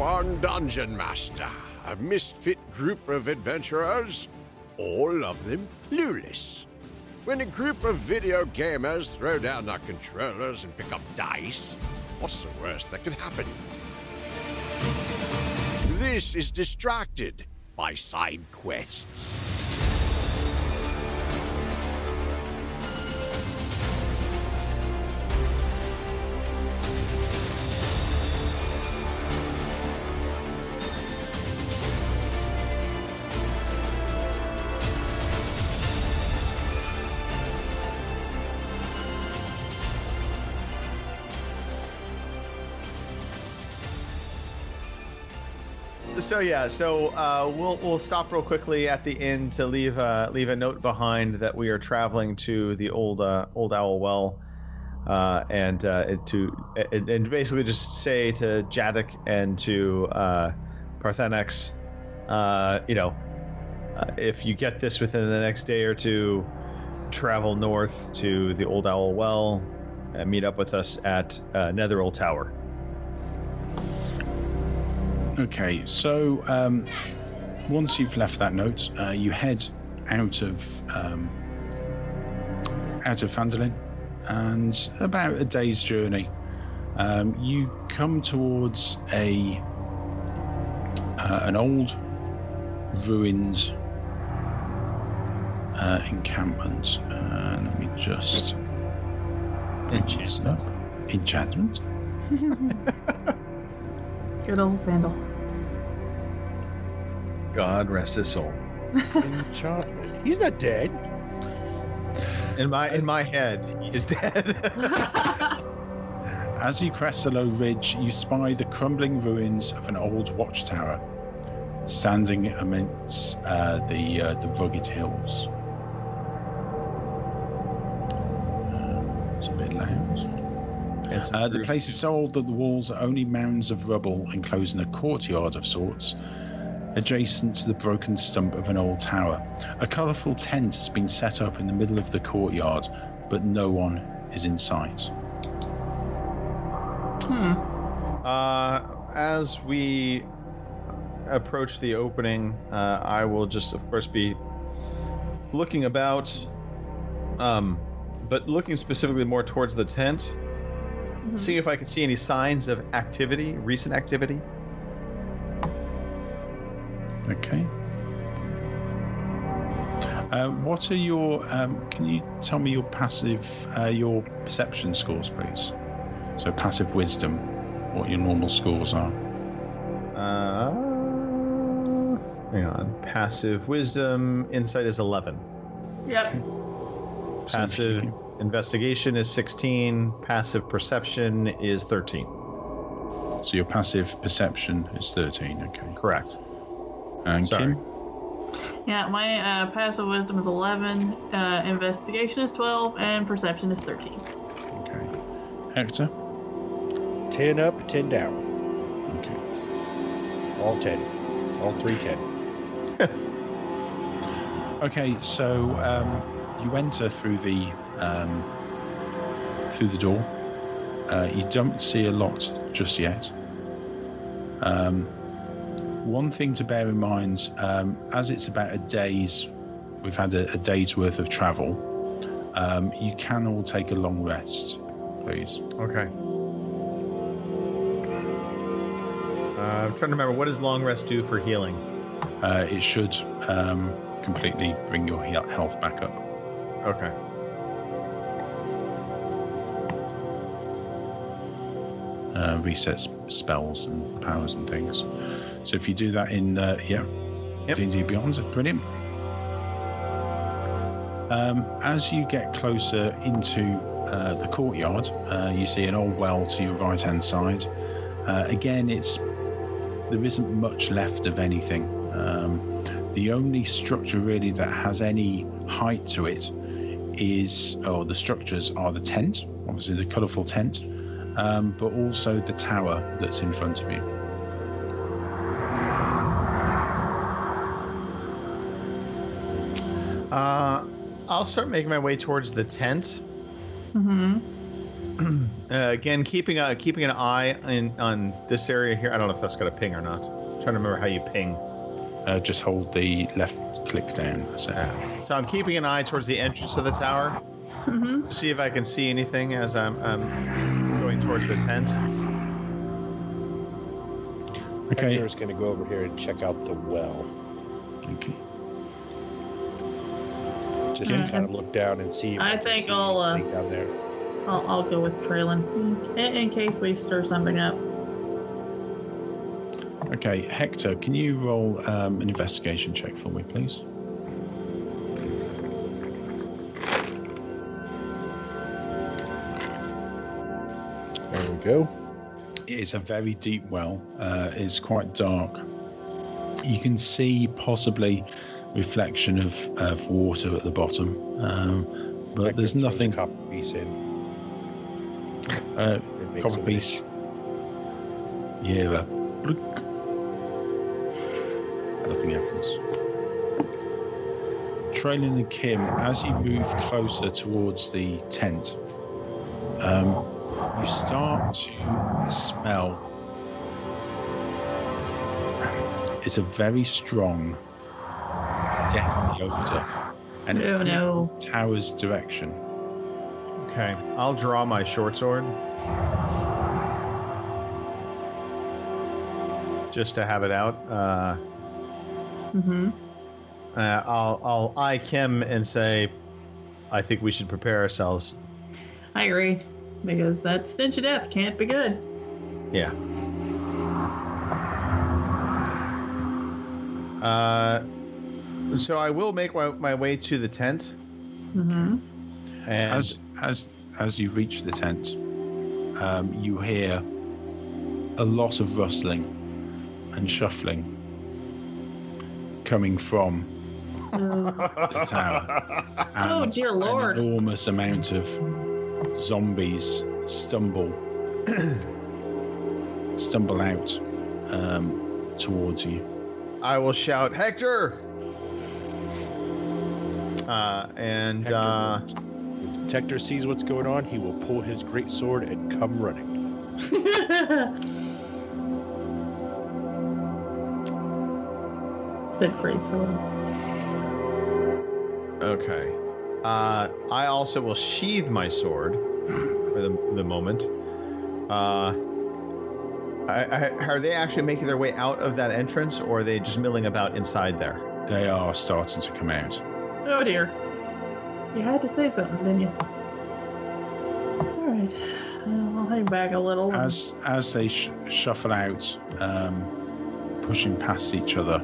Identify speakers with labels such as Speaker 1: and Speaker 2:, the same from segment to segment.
Speaker 1: one dungeon master, a misfit group of adventurers, all of them clueless. When a group of video gamers throw down their controllers and pick up dice, what's the worst that could happen? This is Distracted by Side Quests.
Speaker 2: So yeah, so uh, we'll we'll stop real quickly at the end to leave uh, leave a note behind that we are traveling to the old uh, old owl well, uh, and uh, to and, basically just say to Jadok and to uh, Parthenex, you know, if you get this within the next day or two, travel north to the old owl well, and meet up with us at Netheril Tower.
Speaker 3: Okay, so um, once you've left that note, uh, you head out of um, out of Phandalin, and about a day's journey, um, you come towards a uh, an old ruined uh, encampment. Uh, let me just
Speaker 2: Enchantment.
Speaker 3: enchantment.
Speaker 4: Good old Sandal.
Speaker 2: God rest his soul.
Speaker 5: Enchantment. He's not dead.
Speaker 2: In my in my head, he is dead.
Speaker 3: As you crest a low ridge, you spy the crumbling ruins of an old watchtower, standing amidst uh, the uh, the rugged hills. Uh, the place is so old that the walls are only mounds of rubble enclosing a courtyard of sorts, adjacent to the broken stump of an old tower. A colourful tent has been set up in the middle of the courtyard, but no one is in sight.
Speaker 2: Uh, as we approach the opening, uh, I will just, of course, be looking about, um, but looking specifically more towards the tent, seeing if I can see any signs of activity, recent activity.
Speaker 3: Okay. Uh, what are your? Um, can you tell me your passive, uh, your perception scores, please? So passive wisdom, what your normal scores are.
Speaker 2: Uh, hang on. Passive wisdom, insight is 11.
Speaker 4: Yep.
Speaker 2: Passive investigation is 16. Passive perception is 13.
Speaker 3: So your passive perception is thirteen. Okay.
Speaker 2: Correct.
Speaker 3: And
Speaker 2: Sorry.
Speaker 3: Kim.
Speaker 4: Yeah, my uh, passive wisdom is 11, uh, investigation is 12, and perception is 13.
Speaker 3: Okay. Hector.
Speaker 5: Ten up, ten down.
Speaker 3: Okay.
Speaker 5: All ten. All three ten.
Speaker 3: Okay, so um, you enter through the um, through the door. Uh, you don't see a lot just yet. Um, one thing to bear in mind, um, as it's about a day's, we've had a, a day's worth of travel. Um, you can all take a long rest, please.
Speaker 2: Okay. Uh, I'm trying to remember what does long rest do for healing?
Speaker 3: Uh, it should um, completely bring your health back up.
Speaker 2: Okay.
Speaker 3: Uh, resets spells and powers and things. So if you do that in uh, yeah,
Speaker 2: Yep.
Speaker 3: D&D Beyond, brilliant. Um, as you get closer into uh, the courtyard, uh, you see an old well to your right hand side. Uh, again, it's there isn't much left of anything. Um, the only structure really that has any height to it is, or the structures are the tent, obviously the colourful tent, um, but also the tower that's in front of you.
Speaker 2: Uh, I'll start making my way towards the tent.
Speaker 4: Mm-hmm.
Speaker 2: Uh, again, keeping a keeping an eye in, on this area here. I don't know if that's got a ping or not. trying to remember how you ping.
Speaker 3: Uh, just hold the left click down. That's it.
Speaker 2: So I'm keeping an eye towards the entrance of the tower
Speaker 4: Mm-hmm.
Speaker 2: to see if I can see anything as I'm, I'm going towards the tent.
Speaker 3: Okay.
Speaker 5: Hector's going to go over here and check out the well.
Speaker 3: okay.
Speaker 5: Just
Speaker 4: Yeah.
Speaker 5: kind of look down and see. if
Speaker 4: I think
Speaker 5: see
Speaker 4: I'll, uh,
Speaker 5: down there.
Speaker 4: I'll, I'll go with trailing in, in case we stir something up.
Speaker 3: Okay, Hector, can you roll um, an investigation check for me, please?
Speaker 5: Go.
Speaker 3: It is a very deep well. Uh, it's quite dark. You can see possibly reflection of, of water at the bottom, um, but there's nothing.
Speaker 5: copper piece in.
Speaker 3: Uh, copper piece. Yeah, uh, nothing happens. Trailing and Kim, as you move closer towards the tent, um, you start to smell. It's a very strong, deathly odor, and it's
Speaker 4: Oh,
Speaker 3: coming
Speaker 4: no.
Speaker 3: from the tower's direction.
Speaker 2: Okay, I'll draw my short sword. Just to have it out. Uh,
Speaker 4: Mm-hmm.
Speaker 2: uh, I'll I'll eye Kim and say, I think we should prepare ourselves.
Speaker 4: I agree. Because that stench of death can't be good.
Speaker 2: Yeah. Uh, so I will make my, my way to the tent.
Speaker 4: Mm-hmm.
Speaker 2: And
Speaker 3: As as as you reach the tent, um, you hear a lot of rustling and shuffling coming from
Speaker 4: Oh,
Speaker 3: the tower.
Speaker 4: Oh, dear Lord.
Speaker 3: An enormous amount of zombies stumble stumble out um, towards you.
Speaker 2: I will shout, Hector! Uh, and
Speaker 5: Hector
Speaker 2: uh,
Speaker 5: When the detector sees what's going on, he will pull his great sword and come running.
Speaker 4: Said great sword.
Speaker 2: okay. Uh, I also will sheathe my sword for the, the moment. Uh, I, I, are they actually making their way out of that entrance, or are they just milling about inside there?
Speaker 3: They are starting to come out.
Speaker 4: Oh dear. You had to say something, didn't you? Alright. I'll hang back a little.
Speaker 3: As as they sh- shuffle out, um, pushing past each other.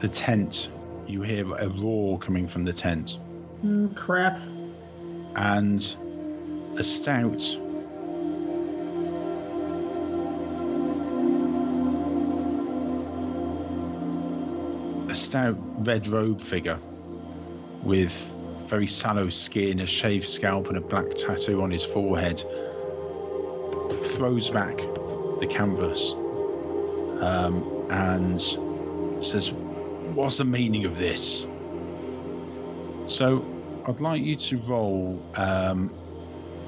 Speaker 3: The tent, you hear a roar coming from the tent,
Speaker 4: Mm, crap.
Speaker 3: and a stout. A stout red robe figure with very sallow skin, a shaved scalp, and a black tattoo on his forehead throws back the canvas um, and says, What's the meaning of this? So I'd like you to roll um,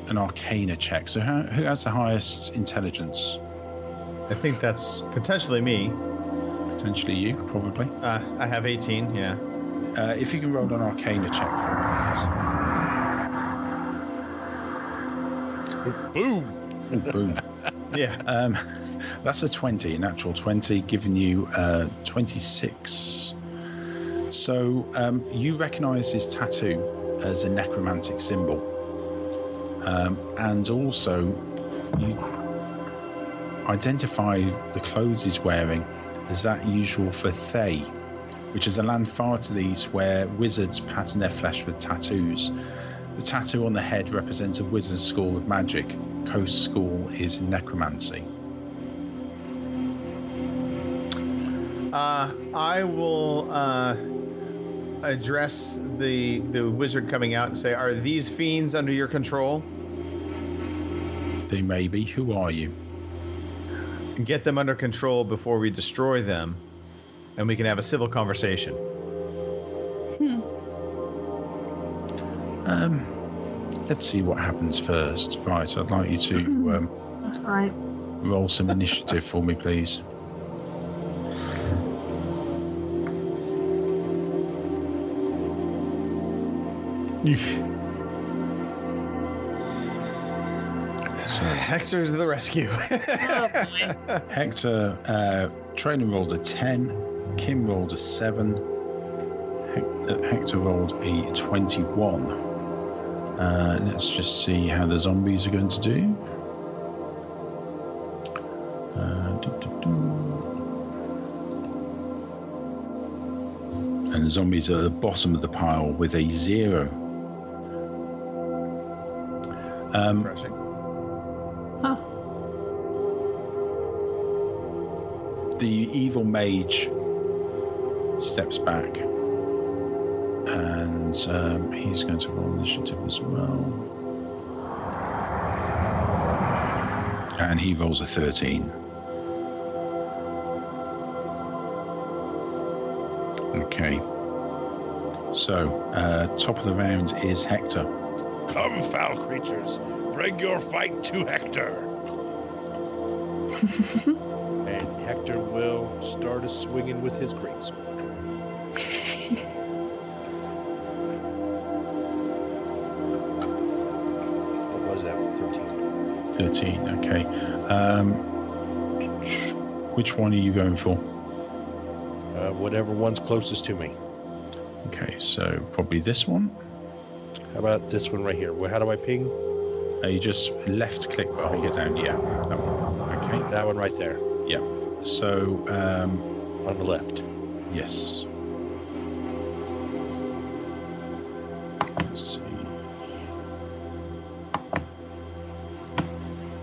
Speaker 3: an arcana check. So, how, who has the highest intelligence?
Speaker 2: I think that's potentially me.
Speaker 3: Potentially you, probably.
Speaker 2: Uh, I have 18, yeah.
Speaker 3: Uh, if you can roll an arcana check for me,
Speaker 5: Boom!
Speaker 3: please. Boom.
Speaker 2: Yeah.
Speaker 3: Um, that's a 20, a natural 20, giving you uh, 26. So um, you recognize his tattoo as a necromantic symbol. Um, and also, you identify the clothes he's wearing as that usual for Thay, which is a land far to the east where wizards pattern their flesh with tattoos. The tattoo on the head represents a wizard's school of magic. Coast school is necromancy.
Speaker 2: Uh, I will uh, address the the wizard coming out and say, "Are these fiends under your control?
Speaker 3: They may be. Who are you?
Speaker 2: Get them under control before we destroy them, and we can have a civil conversation."
Speaker 4: Hmm.
Speaker 3: Um, let's see what happens first. Right, I'd like you to um,
Speaker 4: That's right.
Speaker 3: roll some initiative for me, please. So
Speaker 2: Hector's to the rescue.
Speaker 4: Oh.
Speaker 3: Hector, uh, Trainer rolled a 10, Kim rolled a 7, Hec- uh, Hector rolled a 21. Uh, let's just see how the zombies are going to do. Uh. And the zombies are at the bottom of the pile with a 0. Um,
Speaker 2: Refreshing.
Speaker 4: Huh.
Speaker 3: the evil mage steps back and um, he's going to roll initiative as well and he rolls a 13 okay so uh, top of the round is hector
Speaker 5: Come, foul creatures, bring your fight to Hector. and Hector will start a swinging with his greatsword. what was that? 13.
Speaker 3: 13 okay um, which one are you going for
Speaker 5: Uh, whatever one's closest to me.
Speaker 3: okay so probably this one
Speaker 5: How about this one right here? Well, how do I ping?
Speaker 3: Uh, you just left click while you get down. Yeah, that one. Okay.
Speaker 5: That one right there
Speaker 3: Yeah. So, um,
Speaker 5: on the left.
Speaker 3: yes. Let's see.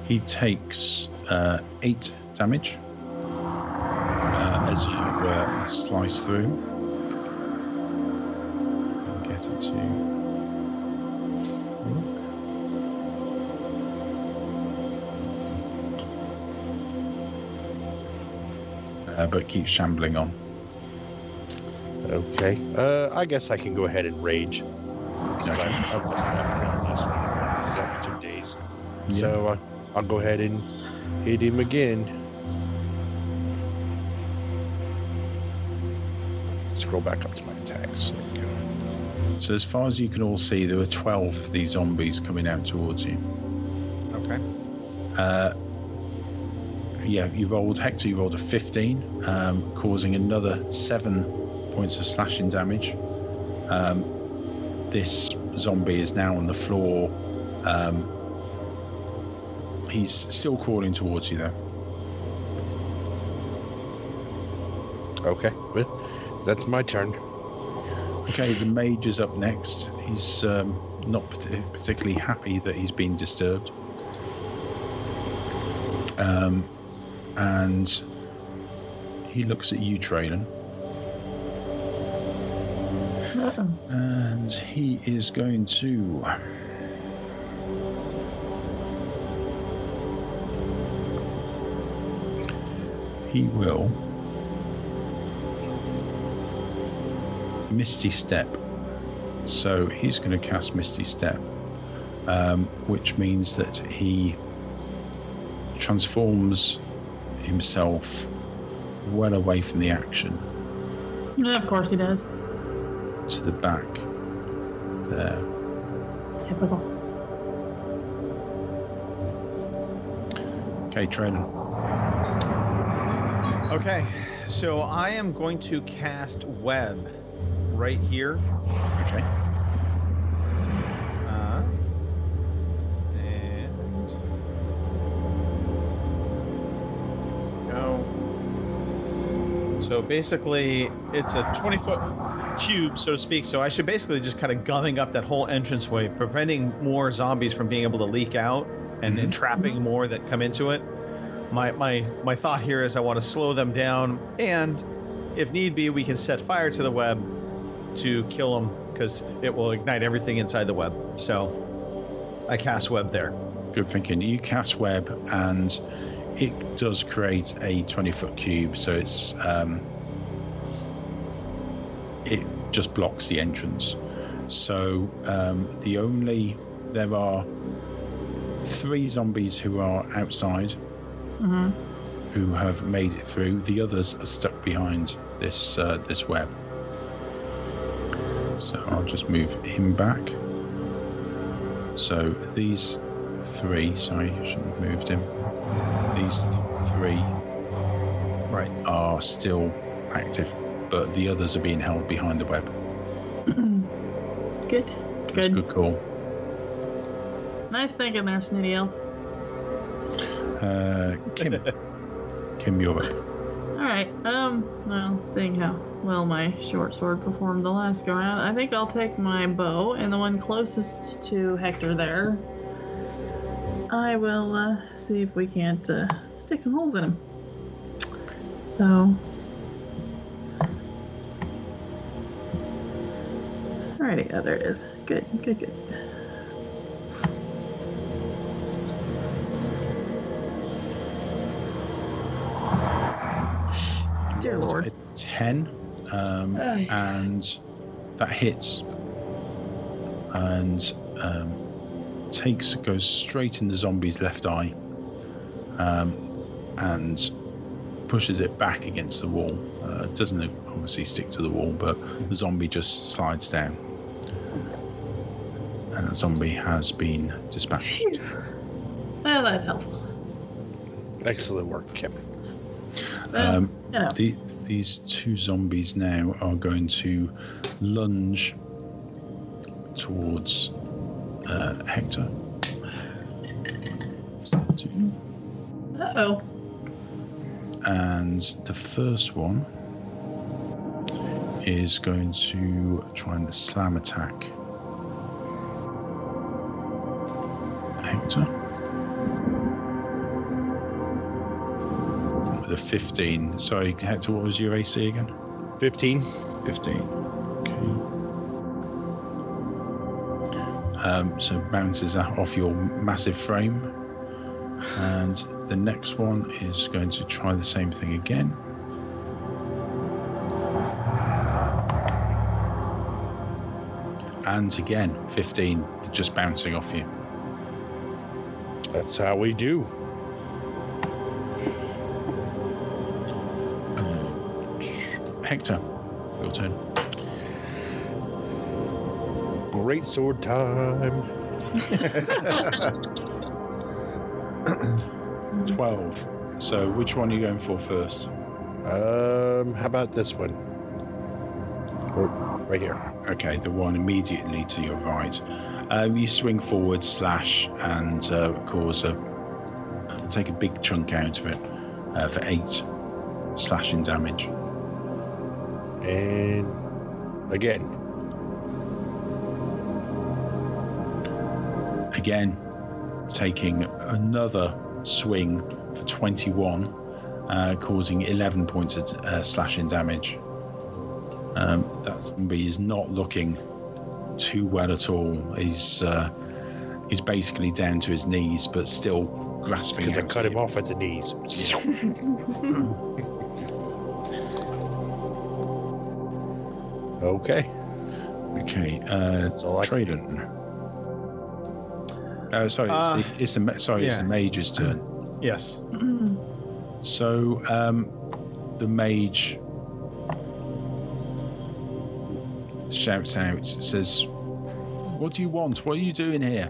Speaker 3: He takes uh, eight damage uh, as you uh, slice through. Get it to. Uh, but keeps shambling on.
Speaker 5: Okay. Uh, I guess I can go ahead and rage.
Speaker 3: Okay.
Speaker 5: I, I must have put on last week. Because that two days.
Speaker 3: Yeah.
Speaker 5: So I, I'll go ahead and hit him again. Scroll back up to my attacks. There.
Speaker 3: So as far as you can all see, there were 12 of these zombies coming out towards you.
Speaker 2: Okay.
Speaker 3: Uh, yeah, you rolled, Hector, you rolled a 15, um, causing another 7 points of slashing damage. Um, this zombie is now on the floor. Um, he's still crawling towards you, though.
Speaker 5: Okay. Well, that's my turn.
Speaker 3: Okay, the mage is up next. He's um, not parti- particularly happy that he's been disturbed. Um, and he looks at you, Traylon,
Speaker 4: Uh-oh.
Speaker 3: and he is going to. He will. Misty Step. So he's going to cast Misty Step, um, which means that he transforms himself well away from the action
Speaker 4: Yeah, of course he does.
Speaker 3: to the back there.
Speaker 4: Typical.
Speaker 3: Okay, Traylon.
Speaker 2: Okay. So I am going to cast web right here.
Speaker 3: Okay.
Speaker 2: So basically, it's a 20 foot cube, so to speak. So I should basically just kind of gumming up that whole entranceway, preventing more zombies from being able to leak out and
Speaker 3: Mhm.
Speaker 2: entrapping more that come into it. My, my my thought here is I want to slow them down, and if need be, we can set fire to the web to kill them because it will ignite everything inside the web. So I cast web there.
Speaker 3: Good thinking. You cast web, and it does create a 20 foot cube, so it's um, it just blocks the entrance. So um, the only there are three zombies who are outside
Speaker 4: Mm-hmm.
Speaker 3: who have made it through. The others are stuck behind this uh, this web. So I'll just move him back. So these three, sorry, I shouldn't have moved him. These th- three
Speaker 2: Right.
Speaker 3: are still active, but the others are being held behind the web.
Speaker 4: Good.
Speaker 3: That's
Speaker 4: Good.
Speaker 3: good call.
Speaker 4: Nice thinking there, Snooty Elf.
Speaker 3: Uh, Kim, Kim, you're up.
Speaker 4: Alright, um, well, seeing how well my short sword performed the last go round, I think I'll take my bow and the one closest to Hector there. I will uh, see if we can't uh, stick some holes in him. So. Alrighty, oh, there it is. Good, good, good. Dear Lord.
Speaker 3: A 10, um, and that hits and um, takes goes straight in the zombie's left eye um, and pushes it back against the wall. Uh, it doesn't obviously stick to the wall, but the zombie just slides down. And the zombie has been dispatched.
Speaker 4: Well, that's helpful.
Speaker 5: Excellent work, Kim.
Speaker 4: Well,
Speaker 3: Um,
Speaker 4: you
Speaker 3: the, these two zombies now are going to lunge towards uh, Hector.
Speaker 4: Uh oh.
Speaker 3: And the first one is going to try and slam attack Hector. With a 15. Sorry, Hector, what was your AC again?
Speaker 5: 15.
Speaker 3: 15. Um, so bounces off your massive frame. And the next one is going to try the same thing again. And again, 15, just bouncing off you.
Speaker 5: That's how we do.
Speaker 3: Hector, your turn.
Speaker 5: Great sword time.
Speaker 3: 12. So which one are you going for first?
Speaker 5: Um, how about this one? Or right here.
Speaker 3: Okay, the one immediately to your right. Um, you swing forward, slash, and uh, cause a take a big chunk out of it uh, for eight slashing damage.
Speaker 5: And again.
Speaker 3: Again, taking another swing for 21, uh, causing 11 points of uh, slashing damage. Um, that zombie is not looking too well at all. He's uh, he's basically down to his knees, but still grasping.
Speaker 5: Because I cut him off at the knees. okay.
Speaker 3: Okay, uh,
Speaker 5: So I-
Speaker 3: Traden. Uh, sorry,
Speaker 2: Uh,
Speaker 3: it's, the, it's sorry, it's the mage's turn.
Speaker 2: yes.
Speaker 3: So, um, the mage shouts out, says, "What do you want? What are you doing here?"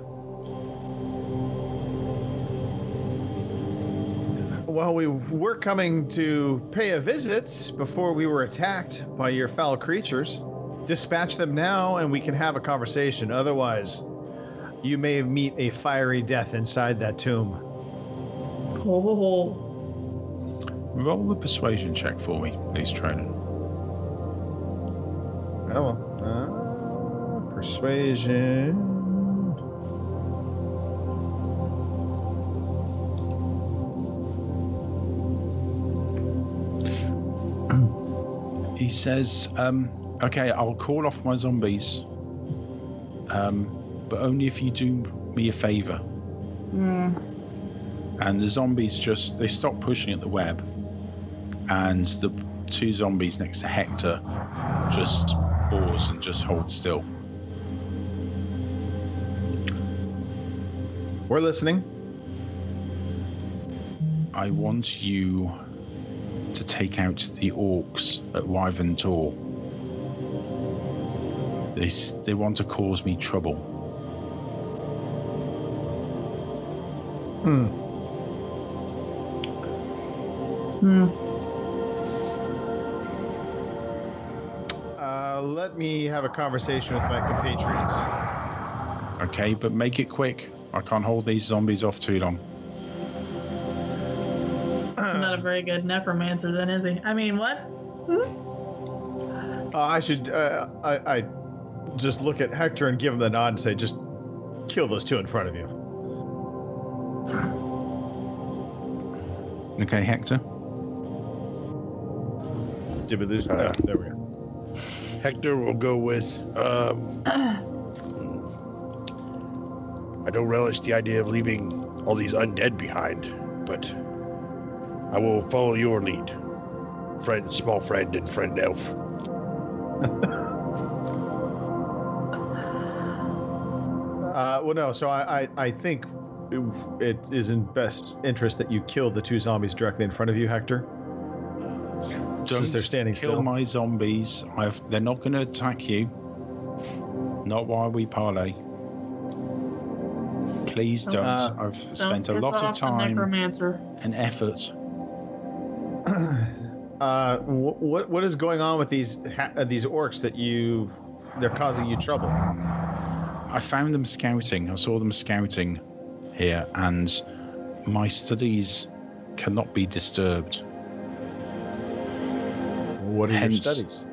Speaker 2: Well, we were coming to pay a visit before we were attacked by your foul creatures. Dispatch them now, and we can have a conversation. Otherwise, you may meet a fiery death inside that tomb.
Speaker 4: Ho.
Speaker 3: Roll the persuasion check for me, please, Traden.
Speaker 2: Hello. Uh, persuasion.
Speaker 3: He says, um, "Okay, I'll call off my zombies, um, but only if you do me a favor.
Speaker 4: Mm.
Speaker 3: And the zombies just they stop pushing at the web, and the two zombies next to Hector just pause and just hold still.
Speaker 2: We're listening.
Speaker 3: I want you to take out the orcs at Wyvern Tor. They, they want to cause me trouble.
Speaker 2: Hmm.
Speaker 4: Hmm.
Speaker 2: Uh, let me have a conversation with my compatriots.
Speaker 3: Okay, but make it quick. I can't hold these zombies off too long.
Speaker 4: Not a very good necromancer, then, is he? I mean, what?
Speaker 2: Uh, I should. Uh, I, I just look at Hector and give him the nod and say, "Just kill those two in front of you."
Speaker 3: Okay, Hector.
Speaker 2: Did we lose?
Speaker 5: Uh,
Speaker 2: oh, there we go.
Speaker 5: Hector will go with. Um, I don't relish the idea of leaving all these undead behind, but I will follow your lead, friend, small friend, and friend elf.
Speaker 2: Uh, well, no. So I, I, I think it is in best interest that you kill the two zombies directly in front of you, Hector. Since they're standing
Speaker 3: kill
Speaker 2: still.
Speaker 3: my zombies. I've, they're not going to attack you. Not while we parley. Please don't.
Speaker 2: Uh,
Speaker 3: I've
Speaker 4: Don't
Speaker 3: spent a lot of time and effort.
Speaker 2: Uh, wh- what what is going on with these ha- uh, these orcs that you they're causing you trouble?
Speaker 3: I found them scouting. I saw them scouting here, and my studies cannot be disturbed.
Speaker 2: What are your studies?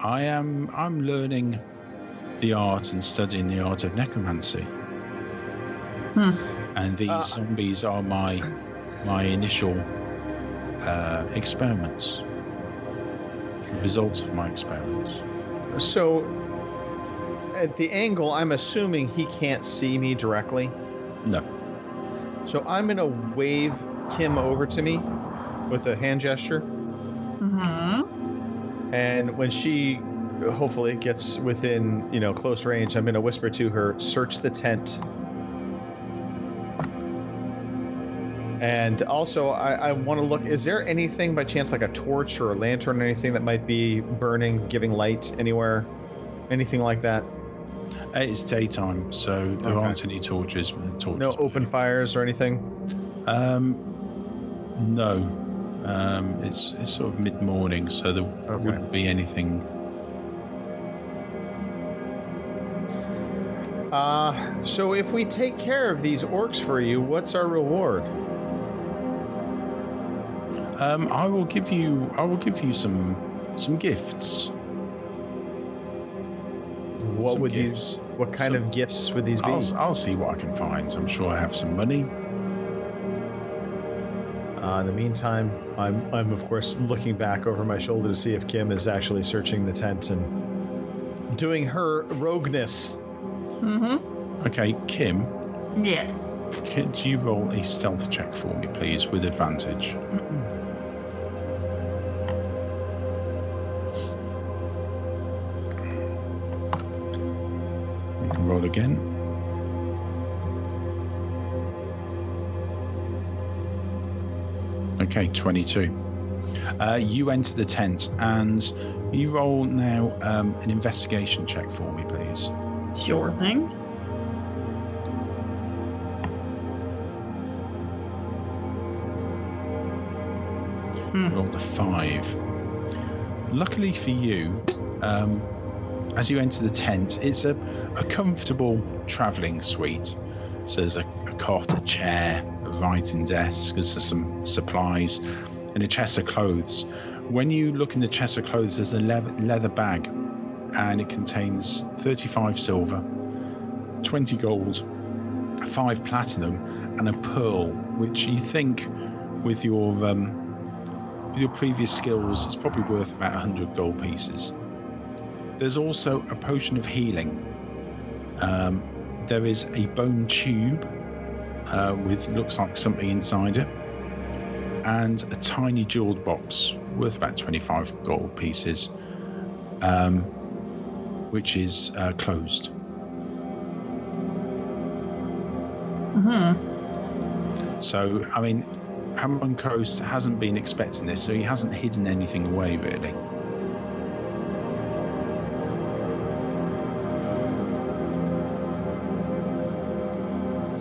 Speaker 3: I am I'm learning the art and studying the art of necromancy.
Speaker 4: Hmm.
Speaker 3: And these
Speaker 2: Uh,
Speaker 3: zombies are my my initial uh, experiments. The results of my experiments.
Speaker 2: So, at the angle, I'm assuming he can't see me directly.
Speaker 3: No.
Speaker 2: So I'm gonna wave Kim over to me with a hand gesture,
Speaker 4: Mm-hmm.
Speaker 2: and when she hopefully gets within you know close range, I'm gonna whisper to her, "Search the tent." And also, I, I want to look. Is there anything by chance, like a torch or a lantern or anything that might be burning, giving light anywhere? Anything like that?
Speaker 3: Uh, It's daytime, so there
Speaker 2: Okay.
Speaker 3: aren't any torches. torches.
Speaker 2: No open fires or anything?
Speaker 3: Um, no. Um, it's it's sort of mid morning, so there
Speaker 2: Okay.
Speaker 3: wouldn't be anything.
Speaker 2: Uh, so if we take care of these orcs for you, what's our reward?
Speaker 3: Um, I will give you I will give you some some gifts.
Speaker 2: What would
Speaker 3: gifts.
Speaker 2: these? What kind
Speaker 3: Some-
Speaker 2: of gifts would these be?
Speaker 3: I'll I'll see what I can find. I'm sure I have some money.
Speaker 2: Uh, in the meantime, I'm I'm of course looking back over my shoulder to see if Kim is actually searching the tent and doing her rogueness.
Speaker 4: Mm-hmm.
Speaker 3: Okay, Kim,
Speaker 4: Yes.
Speaker 3: could you roll a stealth check for me, please, with advantage? You again. Okay, 22. Uh, you enter the tent and you roll now um, an investigation check for me, please.
Speaker 4: Sure thing. Hmm.
Speaker 3: rolled a five. Luckily for you, um, as you enter the tent, it's a, a comfortable travelling suite. So there's a, a cot, a chair, a writing desk, there's some supplies, and a chest of clothes. When you look in the chest of clothes, there's a leather, leather bag, and it contains 35 silver, 20 gold, 5 platinum, and a pearl, which you think, with your um, with your previous skills, it's probably worth about 100 gold pieces. There's also a potion of healing. Um, there is a bone tube uh, with looks like something inside it, and a tiny jeweled box worth about 25 gold pieces, um, which is uh, closed.
Speaker 4: Hmm.
Speaker 3: So, I mean, Hamun Kost hasn't been expecting this, so he hasn't hidden anything away, really.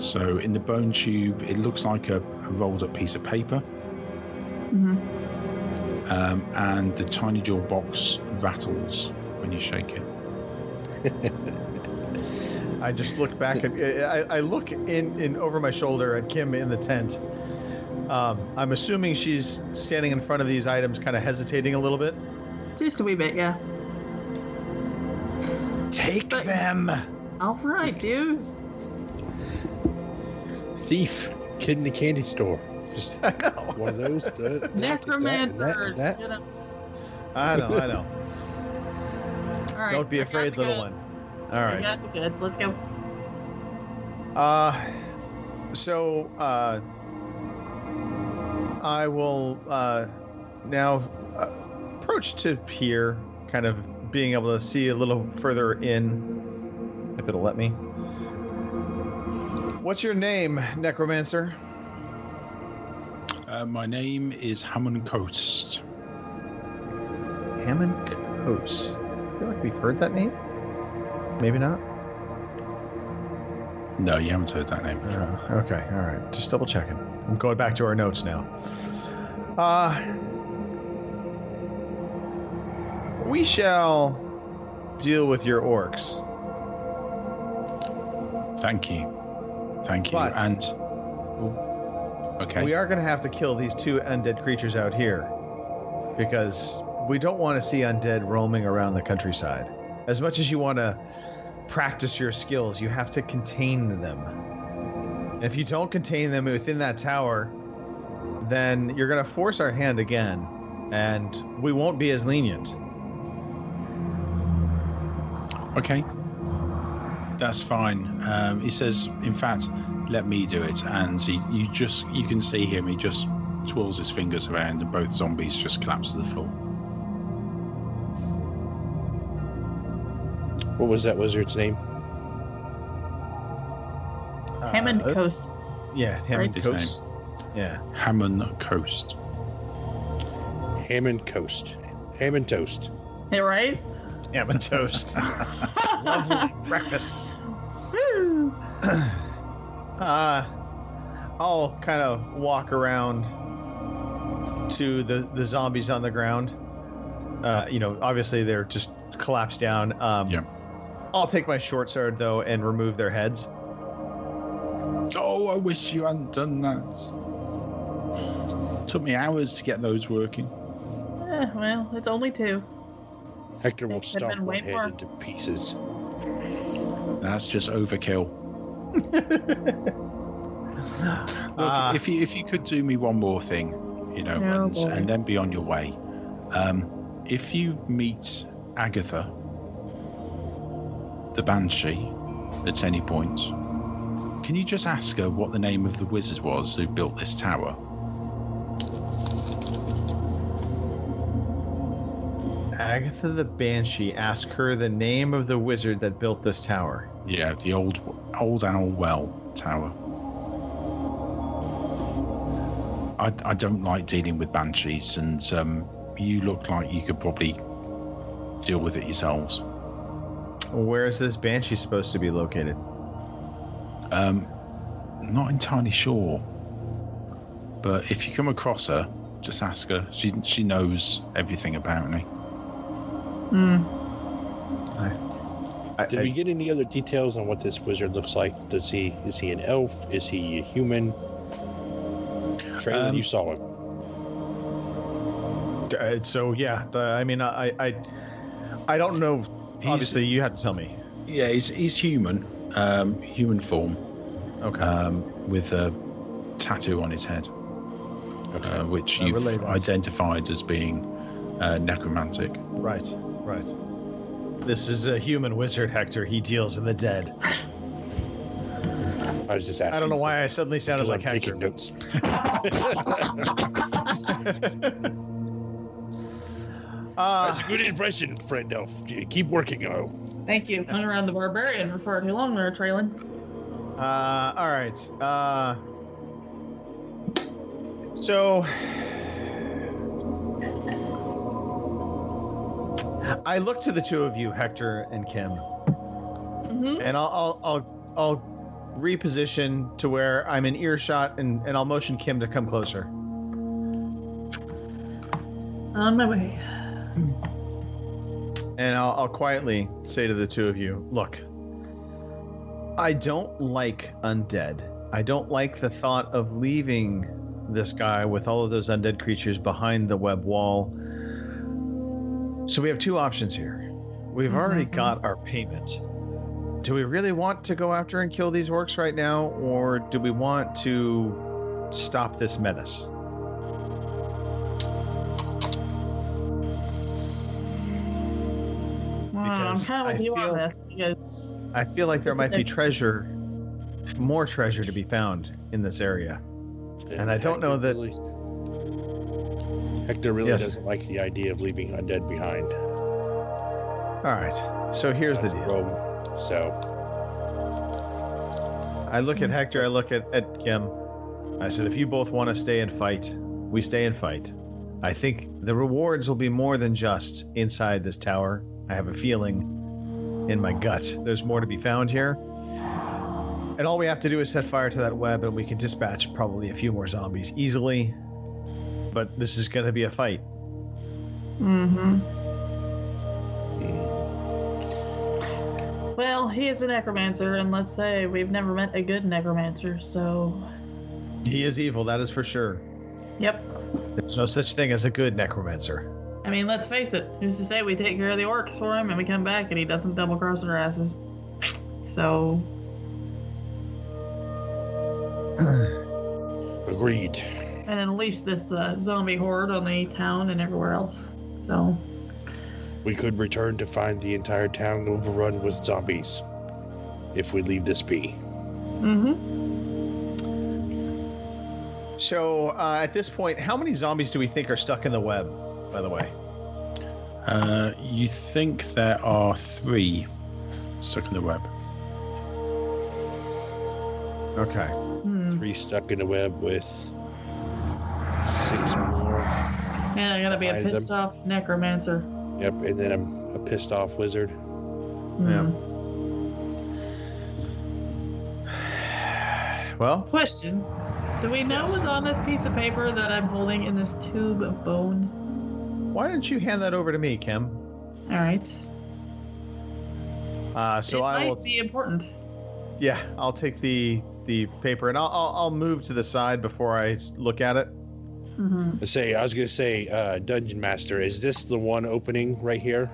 Speaker 3: So, in the bone tube, it looks like a, a rolled up piece of paper,
Speaker 4: hmm
Speaker 3: um, and the tiny jewel box rattles when you shake it.
Speaker 2: I just look back at. I, I look in, in over my shoulder at Kim in the tent. Um, I'm assuming she's standing in front of these items, kind of hesitating a little bit.
Speaker 4: Just a wee bit, yeah.
Speaker 2: Take
Speaker 4: But-
Speaker 2: them.
Speaker 4: All right, dude.
Speaker 5: Thief, kid in the candy store. Just
Speaker 2: I know.
Speaker 5: one of those. That, that, that,
Speaker 4: Necromancer.
Speaker 5: that, that,
Speaker 4: Get up.
Speaker 2: I know. I know.
Speaker 4: All right,
Speaker 2: Don't be afraid, little
Speaker 4: goods.
Speaker 2: one. All right.
Speaker 4: I got the goods. Let's go.
Speaker 2: Uh, so uh, I will uh, now uh, approach to here, kind of being able to see a little further in, if it'll let me. What's your name, Necromancer?
Speaker 3: Uh, my name is Hammond Coast.
Speaker 2: Hammond Coast. I feel like we've heard that name. Maybe not.
Speaker 3: No, you haven't heard that name before.
Speaker 2: Uh, okay, all right. Just double checking. I'm going back to our notes now. Uh, we shall deal with your orcs.
Speaker 3: Thank you. Thank you.
Speaker 2: But-
Speaker 3: and. Oh, okay.
Speaker 2: We are going to have to kill these two undead creatures out here because we don't want to see undead roaming around the countryside. As much as you want to practice your skills, you have to contain them. And if you don't contain them within that tower, then you're going to force our hand again, and we won't be as lenient.
Speaker 3: Okay. That's fine. Um, he says, in fact, let me do it. And he, you just, you can see him. He just twirls his fingers around, and both zombies just collapse to the floor.
Speaker 5: what was that wizard's name?
Speaker 4: Hammond
Speaker 2: Uh,
Speaker 4: Coast.
Speaker 2: Yeah, Hammond
Speaker 3: His
Speaker 2: Coast. Yeah.
Speaker 3: Hammond Coast.
Speaker 5: Hammond Coast. Hammond Toast.
Speaker 4: Yeah, right?
Speaker 2: Hammond Toast. Lovely breakfast.
Speaker 4: Woo!
Speaker 2: Uh, I'll kind of walk around to the, the zombies on the ground. Uh, you know, obviously they're just collapsed down. Um,
Speaker 3: Yeah.
Speaker 2: I'll take my short sword though and remove their heads.
Speaker 3: Oh, I wish you hadn't done that. Took me hours to get those working.
Speaker 4: Eh, well, it's only two.
Speaker 5: Hector will
Speaker 4: It could've
Speaker 5: stomp
Speaker 4: been
Speaker 5: one
Speaker 4: way
Speaker 5: head
Speaker 4: more.
Speaker 5: into pieces.
Speaker 3: That's just overkill. Look,
Speaker 2: Uh,
Speaker 3: if you if you could do me one more thing, you know,
Speaker 4: Oh,
Speaker 3: and, and then be on your way. Um, if you meet Agatha, the Banshee, at any point, can you just ask her what the name of the wizard was who built this tower?
Speaker 2: Agatha the Banshee, ask her the name of the wizard that built this tower.
Speaker 3: Yeah, the old old Owl Well Tower. I, I don't like dealing with banshees, and um, you look like you could probably deal with it yourselves.
Speaker 2: Where is this Banshee supposed to be located?
Speaker 3: Um, not entirely sure, but if you come across her, just ask her. She she knows everything apparently.
Speaker 4: Hmm.
Speaker 2: I,
Speaker 5: Did
Speaker 2: I-
Speaker 5: we get any other details on what this wizard looks like? Does he is he an elf? Is he a human? Trailer,
Speaker 3: Um,
Speaker 5: you saw him.
Speaker 2: Uh, so yeah, uh, I mean, I, I, I don't know.
Speaker 3: He's-
Speaker 2: Obviously, you had to tell me.
Speaker 3: Yeah, he's he's human, um, human form,
Speaker 2: Okay.
Speaker 3: um, with a tattoo on his head. uh, which
Speaker 2: Uh,
Speaker 3: you've
Speaker 2: related.
Speaker 3: identified as being uh, necromantic.
Speaker 2: right. Right. This is a human wizard, Hector. He deals in the dead.
Speaker 5: I was just asking.
Speaker 2: I don't know why I suddenly sounded like
Speaker 5: I'm
Speaker 2: Hector.
Speaker 5: taking notes.
Speaker 2: Uh,
Speaker 5: That's a good impression, friend elf. Keep working, oh.
Speaker 4: Thank you. Went around the barbarian for far too long there, trailing.
Speaker 2: Uh, all right. Uh, so I look to the two of you, Hector and Kim,
Speaker 4: Mm-hmm.
Speaker 2: and I'll I'll I'll, I'll reposition to where I'm in earshot, and, and I'll motion Kim to come closer.
Speaker 4: On my way.
Speaker 2: And I'll, I'll quietly say to the two of you, look, I don't like undead. I don't like the thought of leaving this guy with all of those undead creatures behind the web wall. So we have two options here. We've already
Speaker 4: Mhm.
Speaker 2: got our payment. Do we really want to go after and kill these orcs right now, or do we want to stop this menace?
Speaker 4: Well, I'm kind of with you
Speaker 2: feel-
Speaker 4: on this because
Speaker 2: I feel like there might be treasure, more treasure to be found in this area. And I don't know that-
Speaker 5: Really, Hector really
Speaker 2: Yes.
Speaker 5: doesn't like the idea of leaving undead behind.
Speaker 2: All right. So here's the deal.
Speaker 5: Rome. So
Speaker 2: I look at Hector. I look at, at Kim. I said, if you both want to stay and fight, we stay and fight. I think the rewards will be more than just inside this tower. I have a feeling in my gut there's more to be found here. And all we have to do is set fire to that web, and we can dispatch probably a few more zombies easily. But this is going to be a fight.
Speaker 4: Mm-hmm. Well, he is a necromancer, and let's say we've never met a good necromancer, so
Speaker 2: He is evil, that is for sure.
Speaker 4: yep.
Speaker 2: There's no such thing as a good necromancer.
Speaker 4: I mean, let's face it. Who's to say we take care of the orcs for him and we come back and he doesn't double cross our asses? So,
Speaker 5: agreed.
Speaker 4: And unleash this uh, zombie horde on the town and everywhere else. So,
Speaker 5: We could return to find the entire town overrun with zombies. If we leave this be.
Speaker 4: mm-hmm.
Speaker 2: So uh, at this point, how many zombies do we think are stuck in the web? By the way,
Speaker 3: Uh, you think there are three stuck in the web?
Speaker 2: okay.
Speaker 4: Hmm.
Speaker 5: Three stuck in the web with six more.
Speaker 4: And I'm gonna be a pissed
Speaker 5: them.
Speaker 4: off necromancer.
Speaker 5: Yep, and then I'm a pissed off wizard.
Speaker 2: Yeah.
Speaker 4: Hmm.
Speaker 2: Well,
Speaker 4: Question: Do we know
Speaker 2: Yes.
Speaker 4: what's on this piece of paper that I'm holding in this tube of bone?
Speaker 2: why don't you hand that over to me, Kim?
Speaker 4: All right.
Speaker 2: Uh, so
Speaker 4: it
Speaker 2: I
Speaker 4: might
Speaker 2: will.
Speaker 4: be important.
Speaker 2: Yeah, I'll take the the paper and I'll, I'll I'll move to the side before I look at it.
Speaker 4: Mm-hmm.
Speaker 5: I say, I was gonna say, uh, Dungeon Master, is this the one opening right here?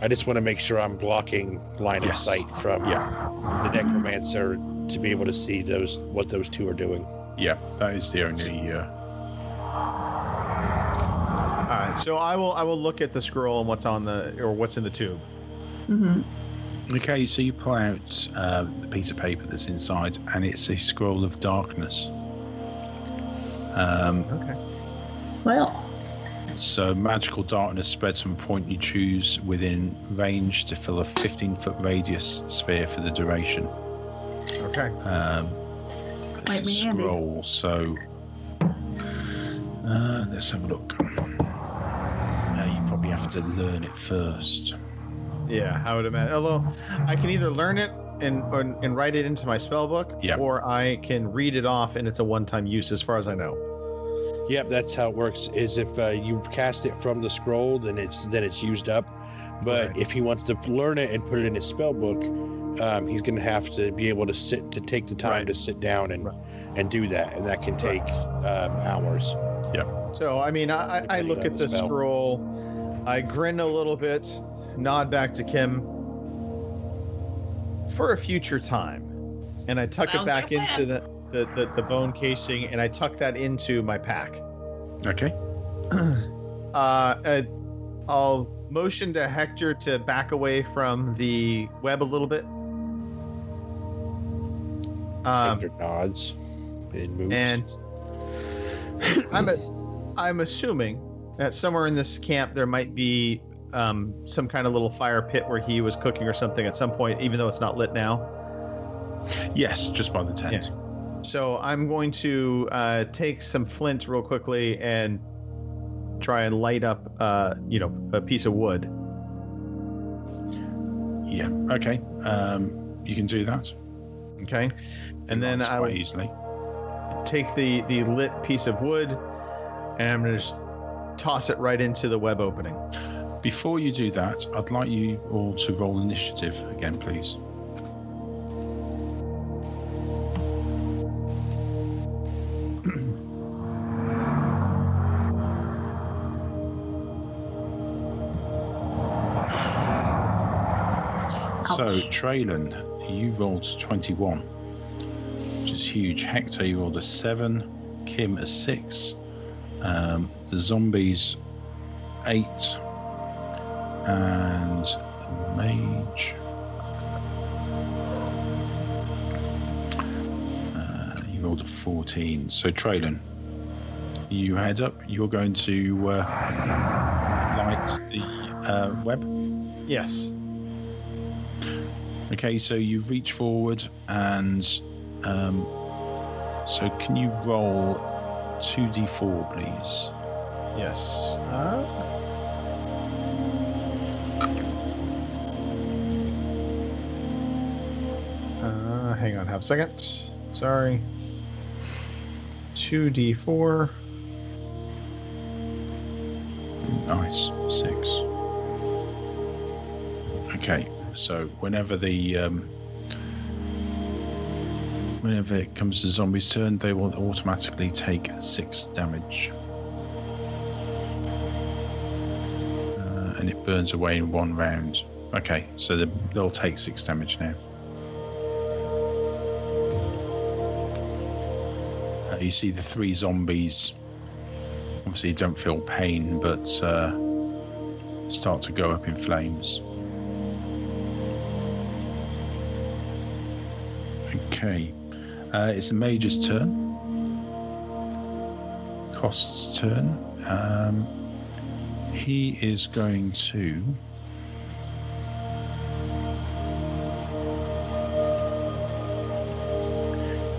Speaker 5: I just want to make sure I'm blocking line of sight from
Speaker 3: Yeah,
Speaker 5: the necromancer to be able to see those what those two are doing.
Speaker 3: yeah, that is the only. Uh,
Speaker 2: All right. So I will I will look at the scroll and what's on the or what's in the tube.
Speaker 4: Mm-hmm.
Speaker 3: okay, so you pull out uh, the piece of paper that's inside, and it's a scroll of darkness. Um,
Speaker 2: Okay.
Speaker 4: Well,
Speaker 3: So magical darkness spreads from a point you choose within range to fill a 15 foot radius sphere for the duration.
Speaker 2: Okay.
Speaker 3: Um,
Speaker 4: Might
Speaker 3: it's
Speaker 4: be
Speaker 3: a
Speaker 4: handy.
Speaker 3: scroll, so uh, let's have a look. Uh, you probably have to learn it first.
Speaker 2: Yeah, I would imagine. Although I can either learn it and or, and write it into my spell book,
Speaker 3: Yeah.
Speaker 2: or I can read it off and it's a one-time use, as far as I know.
Speaker 5: Yep, that's how it works. Is if uh, you cast it from the scroll, then it's then it's used up. But if he wants to learn it and put it in his spell book, um, he's going to have to be able to sit to take the time
Speaker 2: Right.
Speaker 5: to sit down and
Speaker 2: Right.
Speaker 5: and do that, and that can take um, hours.
Speaker 2: So I mean, I, I- I look at
Speaker 5: the
Speaker 2: the scroll, I grin a little bit, nod back to Kim for a future time, and I tuck it back into the, the, the, the bone casing, and I tuck that into my pack.
Speaker 3: Okay.
Speaker 2: uh, uh, I'll motion to Hector to back away from the web a little bit. Um,
Speaker 5: Hector nods and moves.
Speaker 2: and I'm a, I'm assuming that somewhere in this camp there might be um, some kind of little fire pit where he was cooking or something at some point, even though it's not lit now.
Speaker 3: Yes, just by the tent.
Speaker 2: So I'm going to uh, take some flint real quickly and try and light up, uh, you know, a piece of wood.
Speaker 3: Yeah. Okay. Um, you can do that.
Speaker 2: Okay, and then I
Speaker 3: quite
Speaker 2: will
Speaker 3: easily.
Speaker 2: take the the lit piece of wood, and I'm gonna just toss it right into the web opening.
Speaker 3: Before you do that, I'd like you all to roll initiative again, please. So. Traylon, you rolled 21, which is huge. Hector, you rolled a 7. Kim, a 6. Um, the zombies, 8. And the mage. Uh, you rolled a 14. So, Traylon, you head up. You're going to uh, light the uh, web.
Speaker 2: Yes.
Speaker 3: Okay, so you reach forward and um, so can you roll 2d4 please?
Speaker 2: Yes. Uh, second. Sorry. 2d4.
Speaker 3: Nice. 6. Okay, so whenever the um, whenever it comes to zombies turn, they will automatically take 6 damage. Uh, and it burns away in one round. Okay, so they'll take 6 damage now. Uh, you see the three zombies. Obviously, don't feel pain, but uh, start to go up in flames. Okay, uh, it's the mage's turn. Kost's turn. Um, he is going to.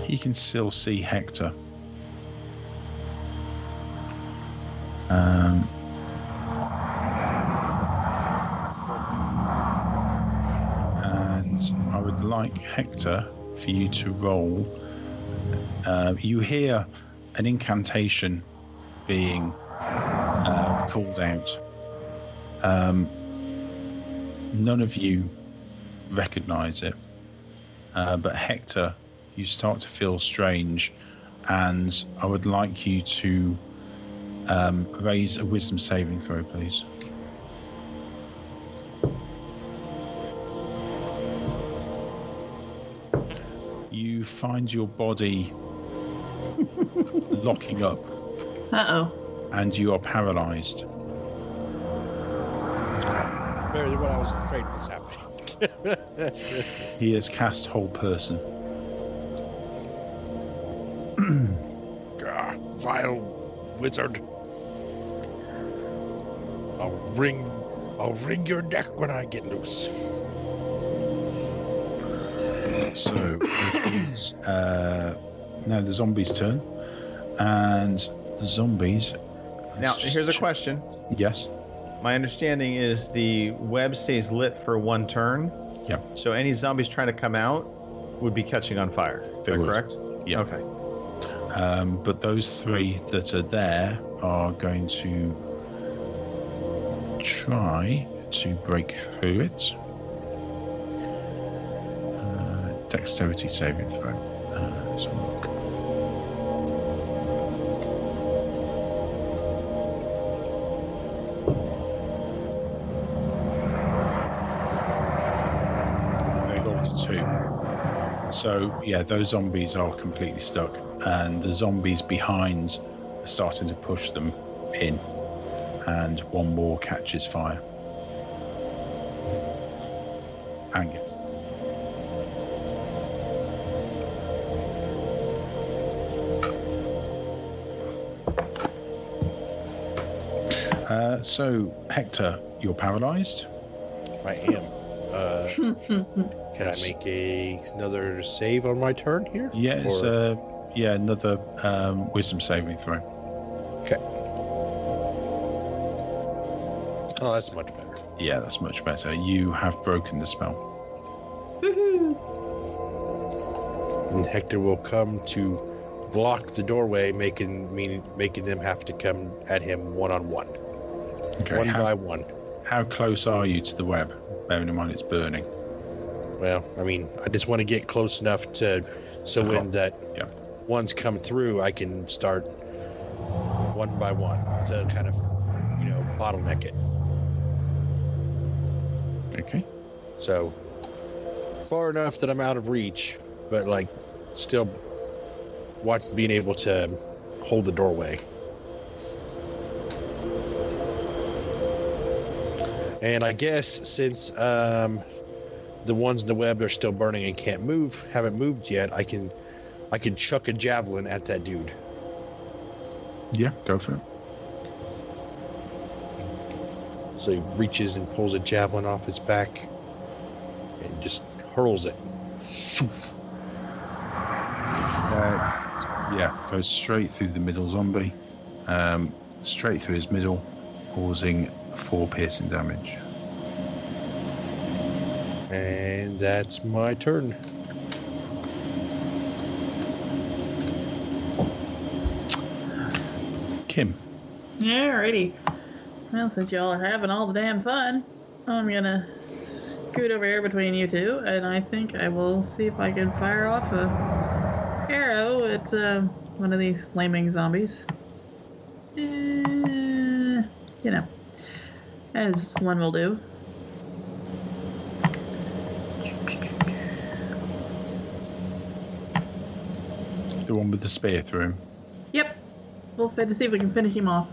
Speaker 3: He can still see Hector. Um, and I would like Hector for you to roll. Uh, you hear an incantation being uh, called out. Um, none of you recognize it, uh, but Hector, you start to feel strange, and I would like you to um, raise a wisdom saving throw, please. You find your body locking up,
Speaker 4: Uh oh.
Speaker 3: and you are paralyzed.
Speaker 5: Very what I was afraid was happening.
Speaker 3: He has cast hold person.
Speaker 5: Gah, vile wizard. I'll wring, I'll wring your neck when I get loose.
Speaker 3: So it is uh, now the zombies' turn, and the zombies.
Speaker 2: Now,
Speaker 3: just
Speaker 2: here's a
Speaker 3: check-
Speaker 2: question.
Speaker 3: Yes.
Speaker 2: My understanding is the web stays lit for one turn.
Speaker 3: Yeah.
Speaker 2: So any zombies trying to come out would be catching on fire. Is
Speaker 3: They
Speaker 2: that
Speaker 3: would.
Speaker 2: correct?
Speaker 3: Yeah.
Speaker 2: Okay.
Speaker 3: Um, but those three that are there are going to try to break through it. Uh, dexterity saving throw. Uh, look. So yeah, those zombies are completely stuck, and the zombies behind are starting to push them in, and one more catches fire. Angus. Uh, so Hector, you're paralysed.
Speaker 5: I am. Uh, can I make a another save on my turn here?
Speaker 3: Yeah, it's uh, yeah another um, wisdom saving throw.
Speaker 5: Oh, that's much better.
Speaker 3: Yeah, that's much better. You have broken the spell.
Speaker 4: Woohoo!
Speaker 5: And Hector will come to block the doorway, making meaning making them have to come at him one on one,
Speaker 3: Okay.
Speaker 5: one
Speaker 3: how,
Speaker 5: by one.
Speaker 3: how close are you to the web? Bearing in mind it's burning.
Speaker 5: Well, I mean, I just want to get close enough to, so
Speaker 3: To
Speaker 5: when that
Speaker 3: Yeah.
Speaker 5: ones come through, I can start one by one to kind of, you know, bottleneck it. So far enough that I'm out of reach, but like still watch being able to hold the doorway. And I guess since um, the ones in the web are still burning and can't move, haven't moved yet, I can I can chuck a javelin at that dude.
Speaker 3: Yeah, go for it.
Speaker 5: So he reaches and pulls a javelin off his back and just hurls it.
Speaker 3: Uh, yeah, goes straight through the middle zombie, um, straight through his middle, causing four piercing damage.
Speaker 5: And that's my turn.
Speaker 3: Kim,
Speaker 4: Alrighty. Well, since y'all are having all the damn fun, I'm gonna scoot over here between you two, and I think I will see if I can fire off a arrow at uh, one of these flaming zombies. Eh, you know, as one will do.
Speaker 3: the one with the spear through him.
Speaker 4: Yep, we'll to see if we can finish him off.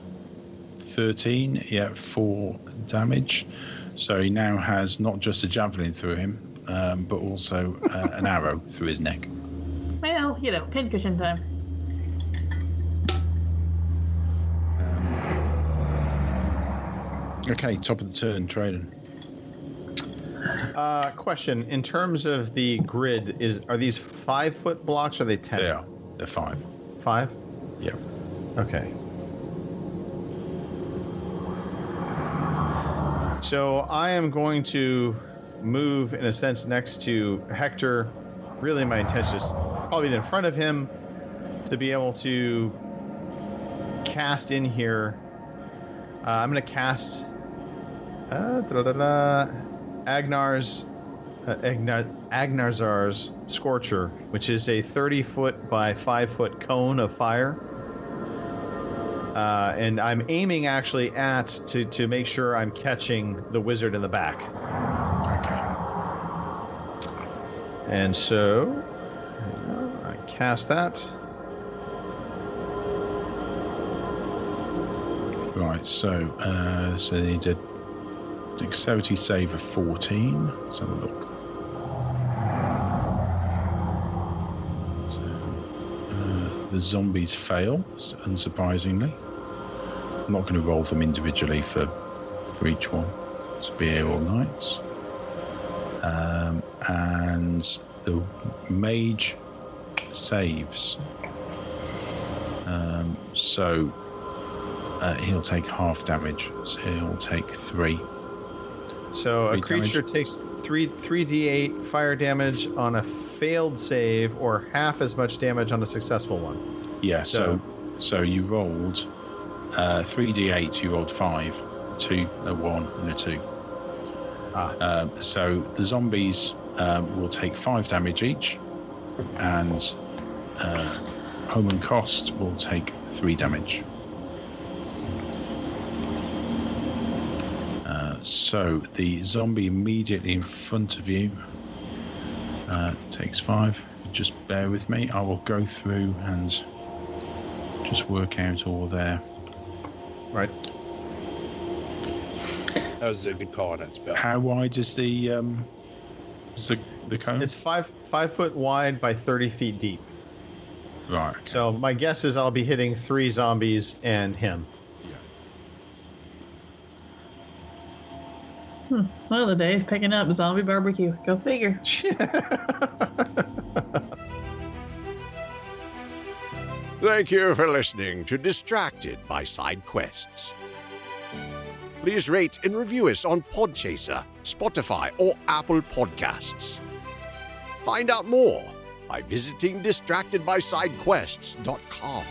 Speaker 3: 13, yeah, 4 damage. So he now has not just a javelin through him, um, but also uh, an arrow through his neck.
Speaker 4: Well, you know, pincushion time.
Speaker 3: Okay, top of the turn, Traden.
Speaker 2: Uh, question: In terms of the grid, is are these five foot blocks? Or are they ten?
Speaker 3: They are. They're 5.
Speaker 2: Five.
Speaker 3: Yeah.
Speaker 2: Okay. So I am going to move, in a sense, next to Hector. Really, my intention is probably in front of him to be able to cast in here. Uh, I'm going to cast uh, Agnar's uh, Agnar, Aganazzar's Scorcher, which is a 30 foot by 5 foot cone of fire. Uh, and I'm aiming actually at to, to make sure I'm catching the wizard in the back.
Speaker 3: Okay.
Speaker 2: And so I cast that.
Speaker 3: Right, so uh, so they did dexterity save of 14. Let's have a look. So, uh, the zombies fail, unsurprisingly. I'm not going to roll them individually for for each one. It's be here all night. Um, and the mage saves. Um, so uh, he'll take half damage. So he'll take three.
Speaker 2: So a creature
Speaker 3: damage.
Speaker 2: takes three three d8 fire damage on a failed save, or half as much damage on a successful one.
Speaker 3: Yeah. So so you rolled uh, three d8. You rolled five, two, a one, and a two.
Speaker 2: Ah.
Speaker 3: Um, so the zombies um, will take five damage each, and uh, Hamun Kost will take three damage. Uh, so the zombie immediately in front of you uh, takes five. Just bear with me. I will go through and just work out all there.
Speaker 2: Right.
Speaker 5: That was a good call on that spell.
Speaker 3: How wide is the um, is the the cone?
Speaker 2: It's five five foot wide by 30 feet deep.
Speaker 3: right. okay.
Speaker 2: So my guess is I'll be hitting three zombies and him.
Speaker 4: Hmm. Well, the day's picking up. Zombie barbecue. Go figure.
Speaker 1: Thank you for listening to Distracted by Side Quests. Please rate and review us on Podchaser, Spotify, or Apple Podcasts. Find out more by visiting distractedbysidequests.com.